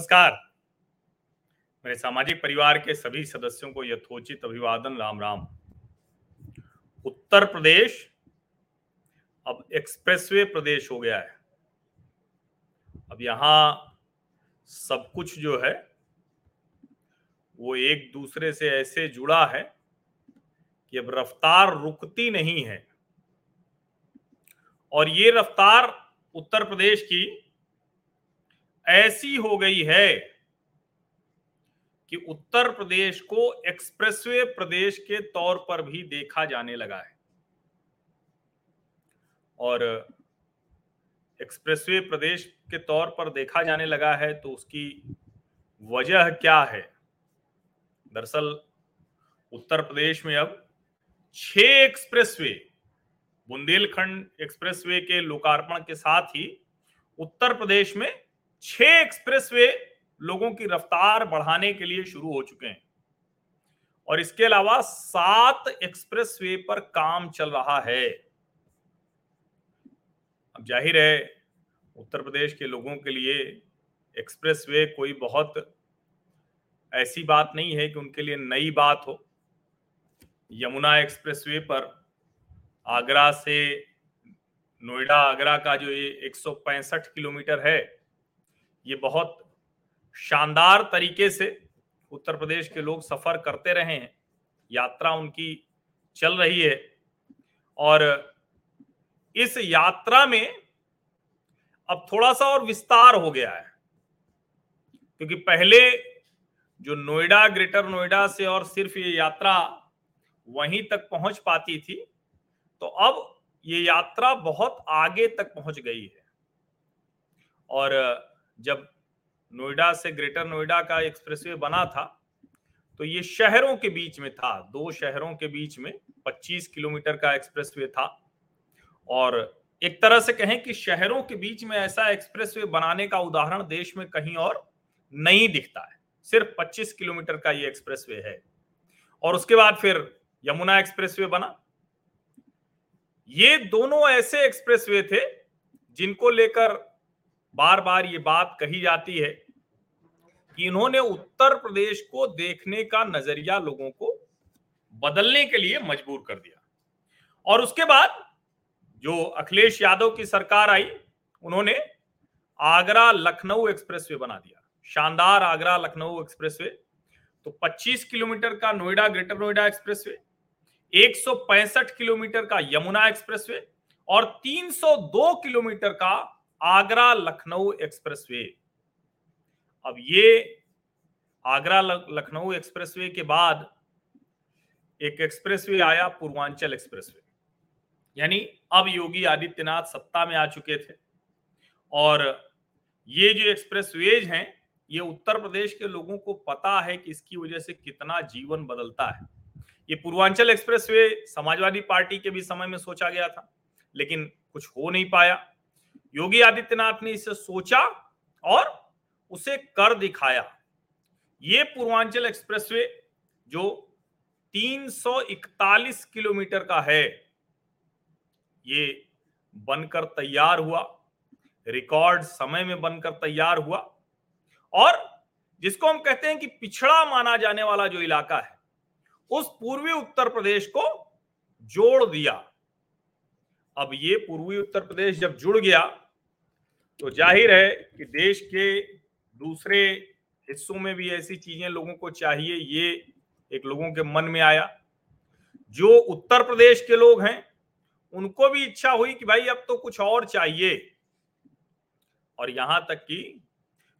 नमस्कार। मेरे सामाजिक परिवार के सभी सदस्यों को यथोचित अभिवादन राम राम उत्तर प्रदेश अब एक्सप्रेसवे प्रदेश हो गया है। अब यहाँ सब कुछ जो है, वो एक दूसरे से ऐसे जुड़ा है कि अब रफ्तार रुकती नहीं है। और ये रफ्तार उत्तर प्रदेश की ऐसी हो गई है कि उत्तर प्रदेश को एक्सप्रेसवे प्रदेश के तौर पर भी देखा जाने लगा है। और एक्सप्रेसवे प्रदेश के तौर पर देखा जाने लगा है तो उसकी वजह क्या है? दरअसल उत्तर प्रदेश में अब छह एक्सप्रेसवे, बुंदेलखंड एक्सप्रेसवे के लोकार्पण के साथ ही उत्तर प्रदेश में छह एक्सप्रेसवे लोगों की रफ्तार बढ़ाने के लिए शुरू हो चुके हैं। और इसके अलावा सात एक्सप्रेसवे पर काम चल रहा है। अब ज़ाहिर है, उत्तर प्रदेश के लोगों के लिए एक्सप्रेसवे कोई बहुत ऐसी बात नहीं है कि उनके लिए नई बात हो। यमुना एक्सप्रेसवे पर आगरा से नोएडा, आगरा का जो ये एक सौ पैंसठ किलोमीटर है ये बहुत शानदार तरीके से उत्तर प्रदेश के लोग सफ़र करते रहे हैं। यात्रा उनकी चल रही है। और इस यात्रा में अब थोड़ा सा और विस्तार हो गया है। क्योंकि पहले जो नोएडा, ग्रेटर नोएडा से और सिर्फ़ ये यात्रा वहीं तक पहुँच पाती थी तो अब ये यात्रा बहुत आगे तक पहुँच गई है। और जब नोएडा से ग्रेटर नोएडा का एक्सप्रेसवे बना था तो ये शहरों के बीच में था, दो शहरों के बीच में 25 किलोमीटर का एक्सप्रेसवे था। और एक तरह से कहें कि शहरों के बीच में ऐसा एक्सप्रेसवे बनाने का उदाहरण देश में कहीं और नहीं दिखता है। सिर्फ़ 25 किलोमीटर का ये एक्सप्रेसवे है। और उसके बाद फिर यमुना एक्सप्रेसवे बना। ये दोनों ऐसे एक्सप्रेसवे थे जिनको लेकर बार बार ये बात कही जाती है कि इन्होंने उत्तर प्रदेश को देखने का नज़रिया लोगों को बदलने के लिए मजबूर कर दिया। और उसके बाद जो अखिलेश यादव की सरकार आई, उन्होंने आगरा लखनऊ एक्सप्रेसवे बना दिया। शानदार आगरा लखनऊ एक्सप्रेसवे। तो 25 किलोमीटर का नोएडा, ग्रेटर नोएडा एक्सप्रेसवे, एक सौ पैंसठ किलोमीटर का यमुना एक्सप्रेसवे और 302 किलोमीटर का आगरा लखनऊ एक्सप्रेसवे। अब ये आगरा लखनऊ एक्सप्रेसवे के बाद एक एक्सप्रेसवे आया पूर्वांचल एक्सप्रेसवे। यानी अब योगी आदित्यनाथ सत्ता में आ चुके थे। और ये जो एक्सप्रेसवेज हैं, ये उत्तर प्रदेश के लोगों को पता है कि इसकी वजह से कितना जीवन बदलता है। ये पूर्वांचल एक्सप्रेसवे समाजवादी पार्टी के भी समय में सोचा गया था, लेकिन कुछ हो नहीं पाया। योगी आदित्यनाथ ने इसे सोचा और उसे कर दिखाया। ये पूर्वांचल एक्सप्रेसवे जो 341 किलोमीटर का है, ये बनकर तैयार हुआ। रिकॉर्ड समय में बनकर तैयार हुआ। और जिसको हम कहते हैं कि पिछड़ा माना जाने वाला जो इलाका है, उस पूर्वी उत्तर प्रदेश को जोड़ दिया। अब ये पूर्वी उत्तर प्रदेश जब जुड़ गया तो ज़ाहिर है कि देश के दूसरे हिस्सों में भी ऐसी चीज़ें लोगों को चाहिए, ये एक लोगों के मन में आया। जो उत्तर प्रदेश के लोग हैं, उनको भी इच्छा हुई कि भाई अब तो कुछ और चाहिए। और यहाँ तक कि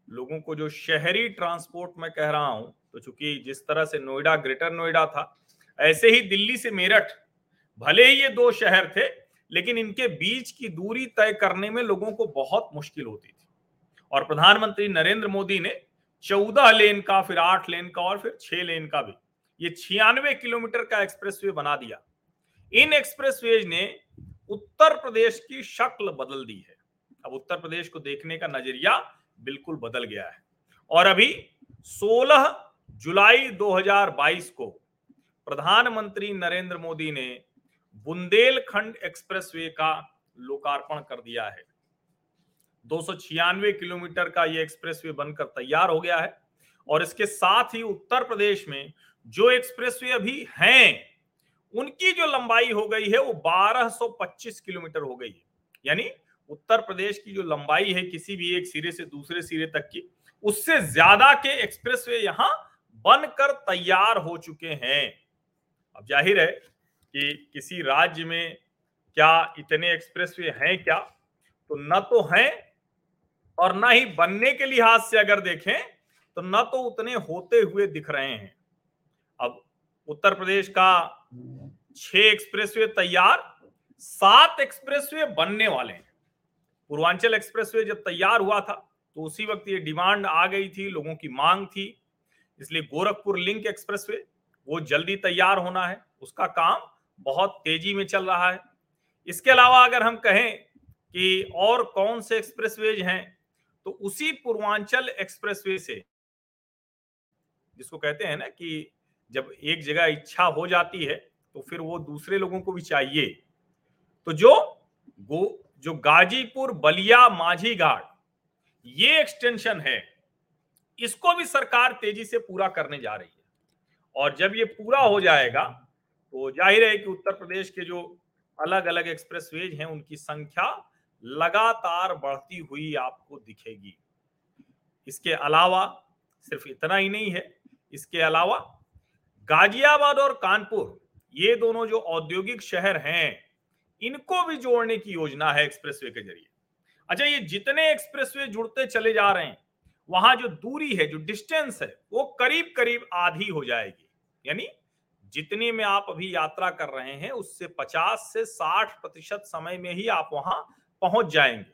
लोगों को जो शहरी ट्रांसपोर्ट में कह रहा हूँ तो चूँकि जिस तरह से नोएडा, ग्रेटर नोएडा था, ऐसे ही दिल्ली से मेरठ, भले ही ये दो शहर थे लेकिन इनके बीच की दूरी तय करने में लोगों को बहुत मुश्किल होती थी। और प्रधानमंत्री नरेंद्र मोदी ने चौदह लेन का, फिर आठ लेन का और फिर छह लेन का भी, ये छियानवे किलोमीटर का एक्सप्रेसवे बना दिया। इन एक्सप्रेसवेज ने उत्तर प्रदेश की शक्ल बदल दी है। अब उत्तर प्रदेश को देखने का नज़रिया बिल्कुल बदल गया है। और अभी 16 जुलाई 2022 को प्रधानमंत्री नरेंद्र मोदी ने बुंदेलखंड एक्सप्रेसवे का लोकार्पण कर दिया है। दो सौ छियानवे किलोमीटर का ये एक्सप्रेसवे बनकर तैयार हो गया है और इसके साथ ही उत्तर प्रदेश में जो एक्सप्रेसवे अभी हैं, उनकी जो लंबाई हो गई है वो 1225 किलोमीटर हो गई है। यानी उत्तर प्रदेश की जो लंबाई है किसी भी एक सिरे से दूसरे सिरे तक की, उससे ज़्यादा के एक्सप्रेसवे यहाँ बनकर तैयार हो चुके हैं। अब ज़ाहिर है कि किसी राज्य में क्या इतने एक्सप्रेसवे हैं क्या? तो न तो हैं और न ही बनने के लिहाज से अगर देखें तो न तो उतने होते हुए दिख रहे हैं। अब उत्तर प्रदेश का छह एक्सप्रेसवे तैयार, सात एक्सप्रेसवे बनने वाले हैं। पूर्वांचल एक्सप्रेसवे जब तैयार हुआ था तो उसी वक्त ये डिमांड आ गई थी, लोगों की मांग थी। इसलिए गोरखपुर लिंक एक्सप्रेसवे वो जल्दी तैयार होना है। उसका काम बहुत तेज़ी में चल रहा है। इसके अलावा अगर हम कहें कि और कौन से एक्सप्रेसवेज हैं तो उसी पूर्वांचल एक्सप्रेसवे से, जिसको कहते हैं ना कि जब एक जगह इच्छा हो जाती है तो फिर वो दूसरे लोगों को भी चाहिए। तो जो गो, जो गाजीपुर बलिया माझी घाट, ये एक्सटेंशन है। इसको भी सरकार तेज़ी से पूरा करने जा रही है। और जब ये पूरा हो जाएगा तो ज़ाहिर है कि उत्तर प्रदेश के जो अलग अलग एक्सप्रेसवेज हैं, उनकी संख्या लगातार बढ़ती हुई आपको दिखेगी। इसके अलावा सिर्फ़ इतना ही नहीं है, इसके अलावा गाजियाबाद और कानपुर, ये दोनों जो औद्योगिक शहर हैं, इनको भी जोड़ने की योजना है एक्सप्रेसवे के ज़रिए। अच्छा ये जितने एक्सप्रेसवे जुड़ते चले जा रहे हैं, वहाँ जो दूरी है, जो डिस्टेंस है, वो करीब करीब आधी हो जाएगी। यानी जितने में आप अभी यात्रा कर रहे हैं, उससे 50 से 60 प्रतिशत समय में ही आप वहाँ पहुँच जाएँगे।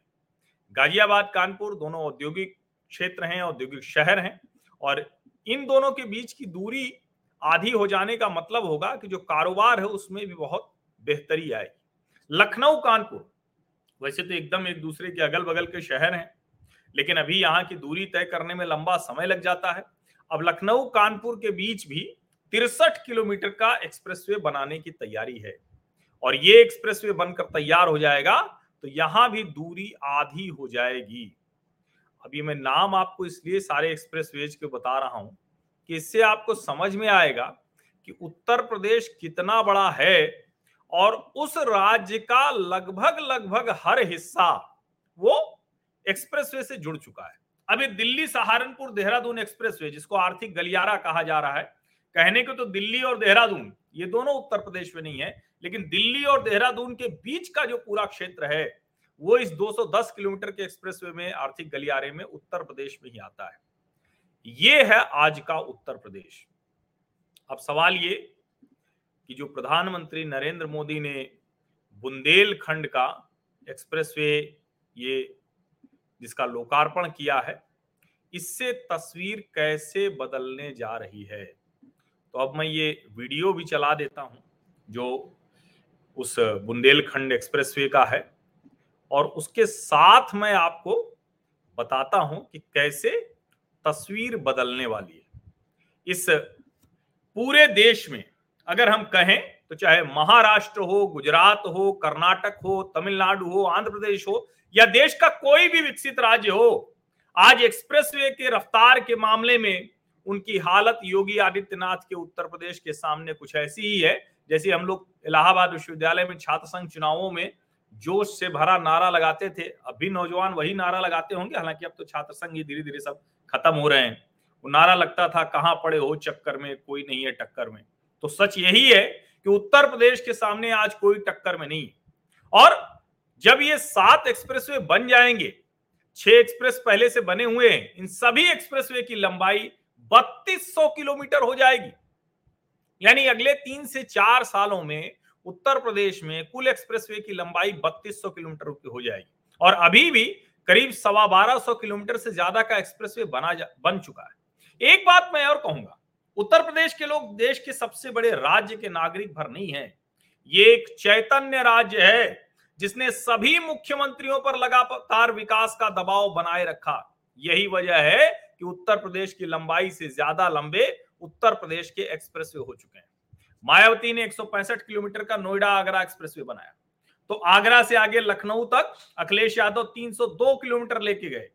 गाजियाबाद, कानपुर दोनों औद्योगिक क्षेत्र हैं, औद्योगिक शहर हैं और इन दोनों के बीच की दूरी आधी हो जाने का मतलब होगा कि जो कारोबार है, उसमें भी बहुत बेहतरी आएगी। लखनऊ, कानपुर, वैसे तो एकदम एक दूसरे के अगल बगल के शहर हैं, लेकिन अभी यहाँ की दूरी तय करने में लंबा समय लग जाता है। अब लखनऊ, कानपुर के बीच भी तिरसठ किलोमीटर का एक्सप्रेसवे बनाने की तैयारी है। और ये एक्सप्रेसवे बनकर तैयार हो जाएगा तो यहाँ भी दूरी आधी हो जाएगी। अभी मैं नाम आपको इसलिए सारे एक्सप्रेसवेज के बता रहा हूँ कि इससे आपको समझ में आएगा कि उत्तर प्रदेश कितना बड़ा है और उस राज्य का लगभग लगभग हर हिस्सा वो एक्सप्रेसवे से जुड़ चुका है। अभी दिल्ली सहारनपुर देहरादून एक्सप्रेसवे, जिसको आर्थिक गलियारा कहा जा रहा है कहने को तो दिल्ली और देहरादून, ये दोनों उत्तर प्रदेश में नहीं है, लेकिन दिल्ली और देहरादून के बीच का जो पूरा क्षेत्र है, वो इस 210 किलोमीटर के एक्सप्रेसवे में, आर्थिक गलियारे में उत्तर प्रदेश में ही आता है। ये है आज का उत्तर प्रदेश। अब सवाल ये कि जो प्रधानमंत्री नरेंद्र मोदी ने बुंदेलखंड का एक्सप्रेसवे, ये जिसका लोकार्पण किया है, इससे तस्वीर कैसे बदलने जा रही है? तो अब मैं ये वीडियो भी चला देता हूँ, जो उस बुंदेलखंड एक्सप्रेसवे का है, और उसके साथ मैं आपको बताता हूँ कि कैसे तस्वीर बदलने वाली है। इस पूरे देश में अगर हम कहें तो चाहे महाराष्ट्र हो, गुजरात हो, कर्नाटक हो, तमिलनाडु हो, आंध्र प्रदेश हो, या देश का कोई भी विकसित राज्य हो, आज एक्सप्रेसवे के रफ्तार के मामले में उनकी हालत योगी आदित्यनाथ के उत्तर प्रदेश के सामने कुछ ऐसी ही है, जैसे हम लोग इलाहाबाद विश्वविद्यालय में छात्र संघ चुनावों में जोश से भरा नारा लगाते थे। अब भी नौजवान वही नारा लगाते होंगे, हालाँकि अब तो छात्र संघ ही धीरे धीरे सब खत्म हो रहे हैं। वो नारा लगता था, कहाँ पड़े हो चक्कर में, कोई नहीं है टक्कर में। तो सच यही है कि उत्तर प्रदेश के सामने आज कोई टक्कर में नहीं और जब ये सात एक्सप्रेसवे बन जाएँगे, छह एक्सप्रेस पहले से बने हुए हैं, इन सभी एक्सप्रेसवे की लंबाई बत्तीस किलोमीटर हो जाएगी। यानी अगले तीन से चार सालों में उत्तर प्रदेश में कुल एक्सप्रेसवे की लंबाई 3200 किलोमीटर की हो जाएगी। और अभी भी करीब सवा बारह सौ किलोमीटर से ज़्यादा का एक्सप्रेसवे बना बन चुका है। एक बात मैं और कहूँगा, उत्तर प्रदेश के लोग देश के सबसे बड़े राज्य के नागरिक भर नहीं है। ये एक चैतन्य राज्य है, जिसने सभी मुख्यमंत्रियों पर लगातार विकास का दबाव बनाए रखा। यही वजह है कि उत्तर प्रदेश की लंबाई से ज़्यादा लंबे उत्तर प्रदेश के एक्सप्रेसवे हो चुके हैं। मायावती ने एक सौ पैंसठ किलोमीटर का नोएडा आगरा एक्सप्रेसवे बनाया। तो आगरा से आगे लखनऊ तक अखिलेश यादव 302 किलोमीटर लेके गए।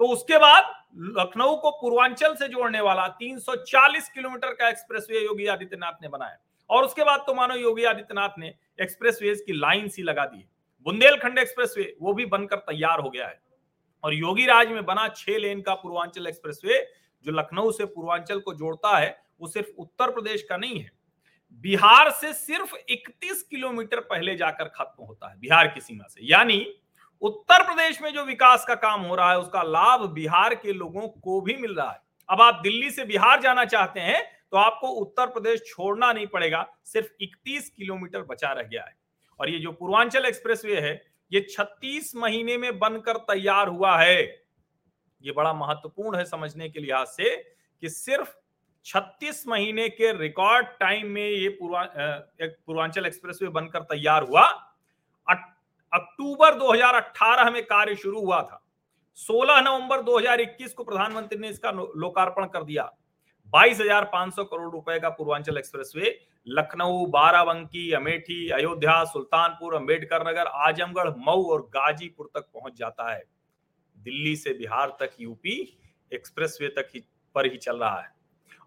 तो उसके बाद लखनऊ को पूर्वांचल से जोड़ने वाला 340 किलोमीटर का एक्सप्रेसवे योगी आदित्यनाथ ने बनाया। और उसके बाद तो मानो योगी आदित्यनाथ ने एक्सप्रेसवे की लाइन सी लगा दी बुंदेलखंड एक्सप्रेसवे, वो भी बनकर तैयार हो गया है। और योगी राज में बना छह लेन का पूर्वांचल एक्सप्रेसवे, जो लखनऊ से पूर्वांचल को जोड़ता है, वो सिर्फ़ उत्तर प्रदेश का नहीं है। बिहार से सिर्फ़ 31 किलोमीटर पहले जाकर खत्म होता है, बिहार की सीमा से। यानी उत्तर प्रदेश में जो विकास का काम हो रहा है, उसका लाभ बिहार के लोगों को भी मिल रहा है। अब आप दिल्ली से बिहार जाना चाहते हैं तो आपको उत्तर प्रदेश छोड़ना नहीं पड़ेगा, सिर्फ़ 31 किलोमीटर बचा रह गया है। और ये जो पूर्वांचल एक्सप्रेसवे है ये 36 महीने में बनकर तैयार हुआ है। ये बड़ा महत्वपूर्ण है समझने के लिहाज से कि सिर्फ़ 36 महीने के रिकॉर्ड टाइम में ये पूर्वा पूर्वांचल एक्सप्रेस वे बनकर तैयार हुआ। अक्टूबर 2018 में कार्य शुरू हुआ था। 16 नवंबर 2021 को प्रधानमंत्री ने इसका लोकार्पण कर दिया। 22,500 करोड़ रुपए का पूर्वांचल एक्सप्रेसवे लखनऊ बाराबंकी अमेठी अयोध्या सुल्तानपुर अंबेडकर नगर आजमगढ़ मऊ और गाजीपुर तक पहुँच जाता है। दिल्ली से बिहार तक यूपी एक्सप्रेसवे तक ही पर ही चल रहा है।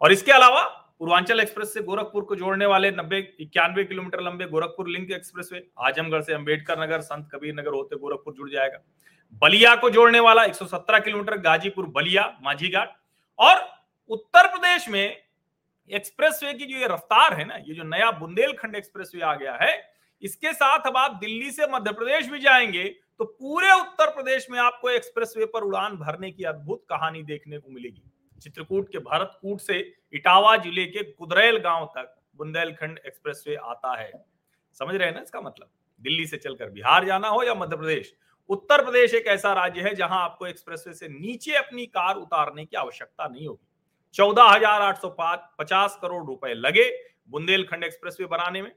और इसके अलावा पूर्वांचल एक्सप्रेस से गोरखपुर को जोड़ने वाले नब्बे इक्यानवे किलोमीटर लंबे Gorakhpur link express way Azamgarh से अंबेडकर नगर संत कबीर नगर होते गोरखपुर जुड़ जाएगा। बलिया को जोड़ने वाला 117 किलोमीटर गाजीपुर बलिया माझीघाट और उत्तर प्रदेश में एक्सप्रेस वे की जो ये रफ्तार है ना, ये जो नया बुंदेलखंड एक्सप्रेस वे आ गया है, इसके साथ अब आप दिल्ली से मध्य प्रदेश भी जाएँगे तो पूरे उत्तर प्रदेश में आपको एक्सप्रेस वे पर उड़ान भरने की अद्भुत कहानी देखने को मिलेगी। चित्रकूट के भरतकूट से इटावा ज़िले के कुदरेल गाँव तक बुंदेलखंड एक्सप्रेसवे आता है। समझ रहे हैं ना इसका मतलब? दिल्ली से चलकर बिहार जाना हो या मध्य प्रदेश, उत्तर प्रदेश एक ऐसा राज्य है जहाँ आपको एक्सप्रेसवे से नीचे अपनी कार उतारने की आवश्यकता नहीं होगी। चौदह हज़ार आठ सौ पचास करोड़ रुपए लगे बुंदेलखंड एक्सप्रेसवे बनाने में।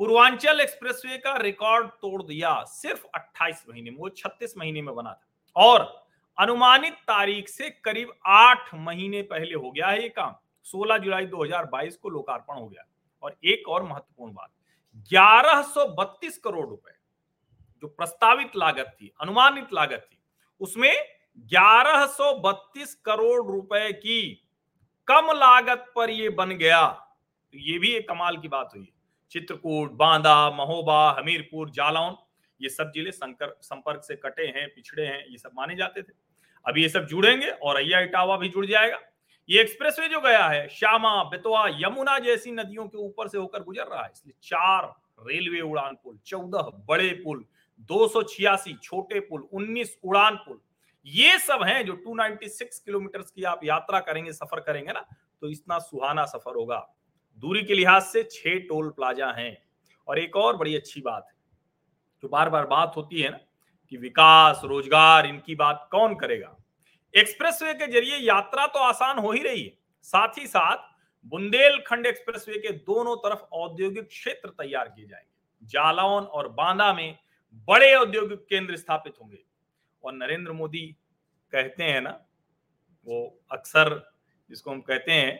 पूर्वांचल एक्सप्रेसवे का रिकॉर्ड तोड़ दिया सिर्फ़ 28 महीने में, वो 36 महीने में बना था। और अनुमानित तारीख से करीब आठ महीने पहले हो गया है ये काम। 16 जुलाई 2022 को लोकार्पण हो गया। और एक और महत्वपूर्ण बात 1132 करोड़ रुपए जो प्रस्तावित लागत थी, अनुमानित लागत थी, उसमें 1132 करोड़ रुपए की कम लागत पर यह बन गया। तो ये भी एक कमाल की बात हुई। चित्रकूट, बांदा, महोबा, हमीरपुर, जालौन, ये सब ज़िले संकर, संपर्क से कटे हैं, पिछड़े हैं, ये सब माने जाते थे। अब ये सब जुड़ेंगे और अय्या इटावा भी जुड़ जाएगा। ये एक्सप्रेसवे जो गया है, श्यामा, बेतवा, यमुना जैसी नदियों के ऊपर से होकर गुजर रहा है। इसलिए चार रेलवे उड़ान पुल, चौदह बड़े पुल, दो सौ छियासी छोटे पुल 19 उड़ान पुल ये सब हैं जो 296 किलोमीटर की आप यात्रा करेंगे, सफ़र करेंगे ना तो इतना सुहाना सफ़र होगा। दूरी के लिहाज से छह टोल प्लाजा हैं। और एक और बड़ी अच्छी बात है, जो बार बार बात होती है ना, कि विकास, रोज़गार, इनकी बात कौन करेगा? एक्सप्रेसवे के ज़रिए यात्रा तो आसान हो ही रही है। साथ ही साथ बुंदेलखंड एक्सप्रेसवे के दोनों तरफ़ औद्योगिक क्षेत्र तैयार किए जाएँगे। जालौन और बांदा में बड़े औद्योगिक केंद्र स्थापित होंगे। और नरेंद्र मोदी कहते हैं ना, वो अक्सर जिसको हम कहते हैं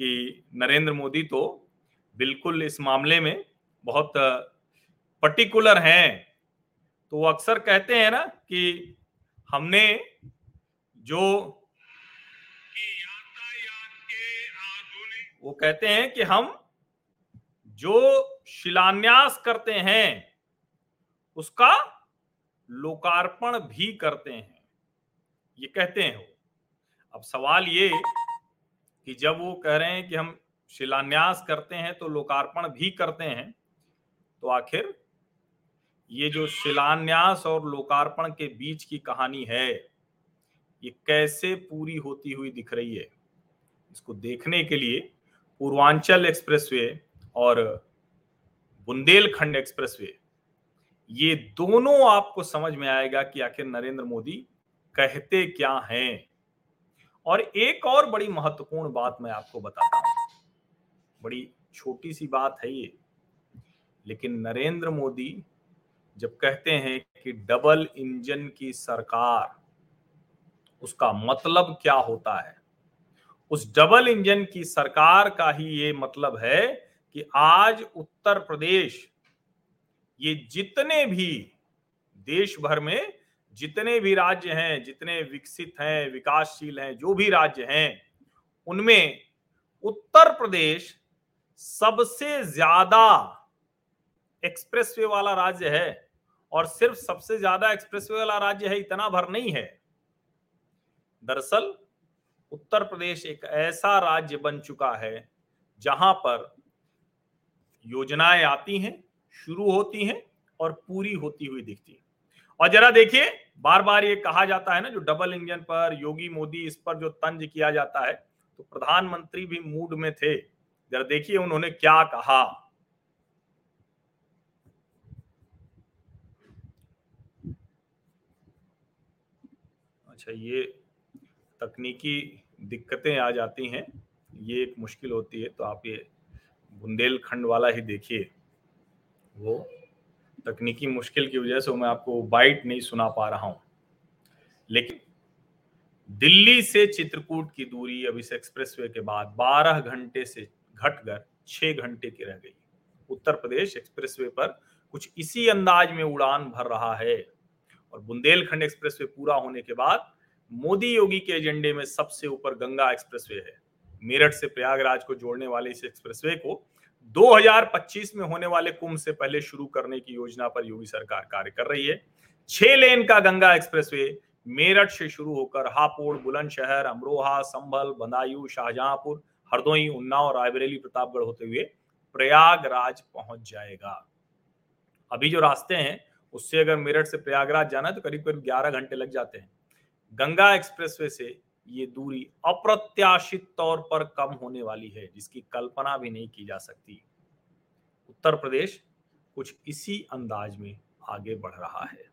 कि नरेंद्र मोदी तो बिल्कुल इस मामले में बहुत पर्टिकुलर हैं। तो वो अक्सर कहते हैं ना कि हमने जो वो कहते हैं कि हम जो शिलान्यास करते हैं, उसका लोकार्पण भी करते हैं। ये कहते हैं वो। अब सवाल ये कि जब वो कह रहे हैं कि हम शिलान्यास करते हैं तो लोकार्पण भी करते हैं तो आखिर ये जो शिलान्यास और लोकार्पण के बीच की कहानी है, ये कैसे पूरी होती हुई दिख रही है? इसको देखने के लिए पूर्वांचल एक्सप्रेसवे और बुंदेलखंड एक्सप्रेसवे ये दोनों आपको समझ में आएगा कि आखिर नरेंद्र मोदी कहते क्या हैं। और एक और बड़ी महत्वपूर्ण बात मैं आपको बताता हूँ। बड़ी छोटी सी बात है ये। लेकिन नरेंद्र मोदी जब कहते हैं कि डबल इंजन की सरकार, उसका मतलब क्या होता है? उस डबल इंजन की सरकार का ही ये मतलब है कि आज उत्तर प्रदेश ये जितने भी देश भर में जितने भी राज्य हैं, जितने विकसित हैं, विकासशील हैं, जो भी राज्य हैं, उनमें उत्तर प्रदेश सबसे ज़्यादा एक्सप्रेसवे वाला राज्य है और सिर्फ़ सबसे ज़्यादा एक्सप्रेसवे वाला राज्य है, इतना भर नहीं है। दरअसल उत्तर प्रदेश एक ऐसा राज्य बन चुका है जहाँ पर योजनाएँ आती हैं शुरू होती हैं और पूरी होती हुई दिखती है। और जरा देखिए बार बार ये कहा जाता है ना, जो डबल इंजन पर, योगी मोदी इस पर जो तंज किया जाता है तो प्रधानमंत्री भी मूड में थे। जरा देखिए उन्होंने क्या कहा। अच्छा ये तकनीकी दिक्कतें आ जाती हैं, ये एक मुश्किल होती है तो आप ये बुंदेलखंड वाला ही देखिए। वो तकनीकी मुश्किल की वजह से मैं आपको बाइट नहीं सुना पा रहा हूँ। लेकिन दिल्ली से चित्रकूट की दूरी अब इस एक्सप्रेसवे के बाद 12 घंटे से घटकर 6 घंटे की रह गई। उत्तर प्रदेश एक्सप्रेसवे पर कुछ इसी अंदाज में उड़ान भर रहा है और बुंदेलखंड एक्सप्रेसवे पूरा होने के बाद मोदी योगी के एजेंडे में सबसे ऊपर गंगा एक्सप्रेसवे है। मेरठ से प्रयागराज को जोड़ने वाले इस एक्सप्रेसवे को 2025 में होने वाले कुंभ से पहले शुरू करने की योजना पर योगी सरकार कार्य कर रही है। छह लेन का गंगा एक्सप्रेसवे मेरठ से शुरू होकर हापुड़, बुलंदशहर, अमरोहा, संभल, बदायूं, शाहजहांपुर, हरदोई, उन्नाव रायबरेली, प्रतापगढ़ होते हुए प्रयागराज पहुँच जाएगा। अभी जो रास्ते हैं, उससे अगर मेरठ से प्रयागराज जाना है तो करीब करीब ग्यारह घंटे लग जाते हैं। गंगा एक्सप्रेसवे से ये दूरी अप्रत्याशित तौर पर कम होने वाली है, जिसकी कल्पना भी नहीं की जा सकती। उत्तर प्रदेश कुछ इसी अंदाज में आगे बढ़ रहा है।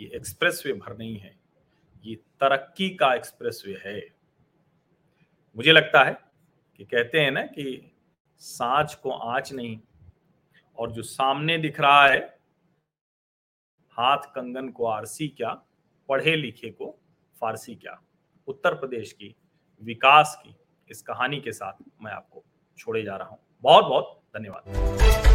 ये एक्सप्रेसवे भर नहीं है, ये तरक्की का एक्सप्रेस वे है। मुझे लगता है कि कहते हैं ना कि सांच को आँच नहीं, और जो सामने दिख रहा है, हाथ कंगन को आरसी क्या, पढ़े लिखे को फारसी क्या? उत्तर प्रदेश की, विकास की, इस कहानी के साथ मैं आपको छोड़े जा रहा हूँ। बहुत बहुत धन्यवाद।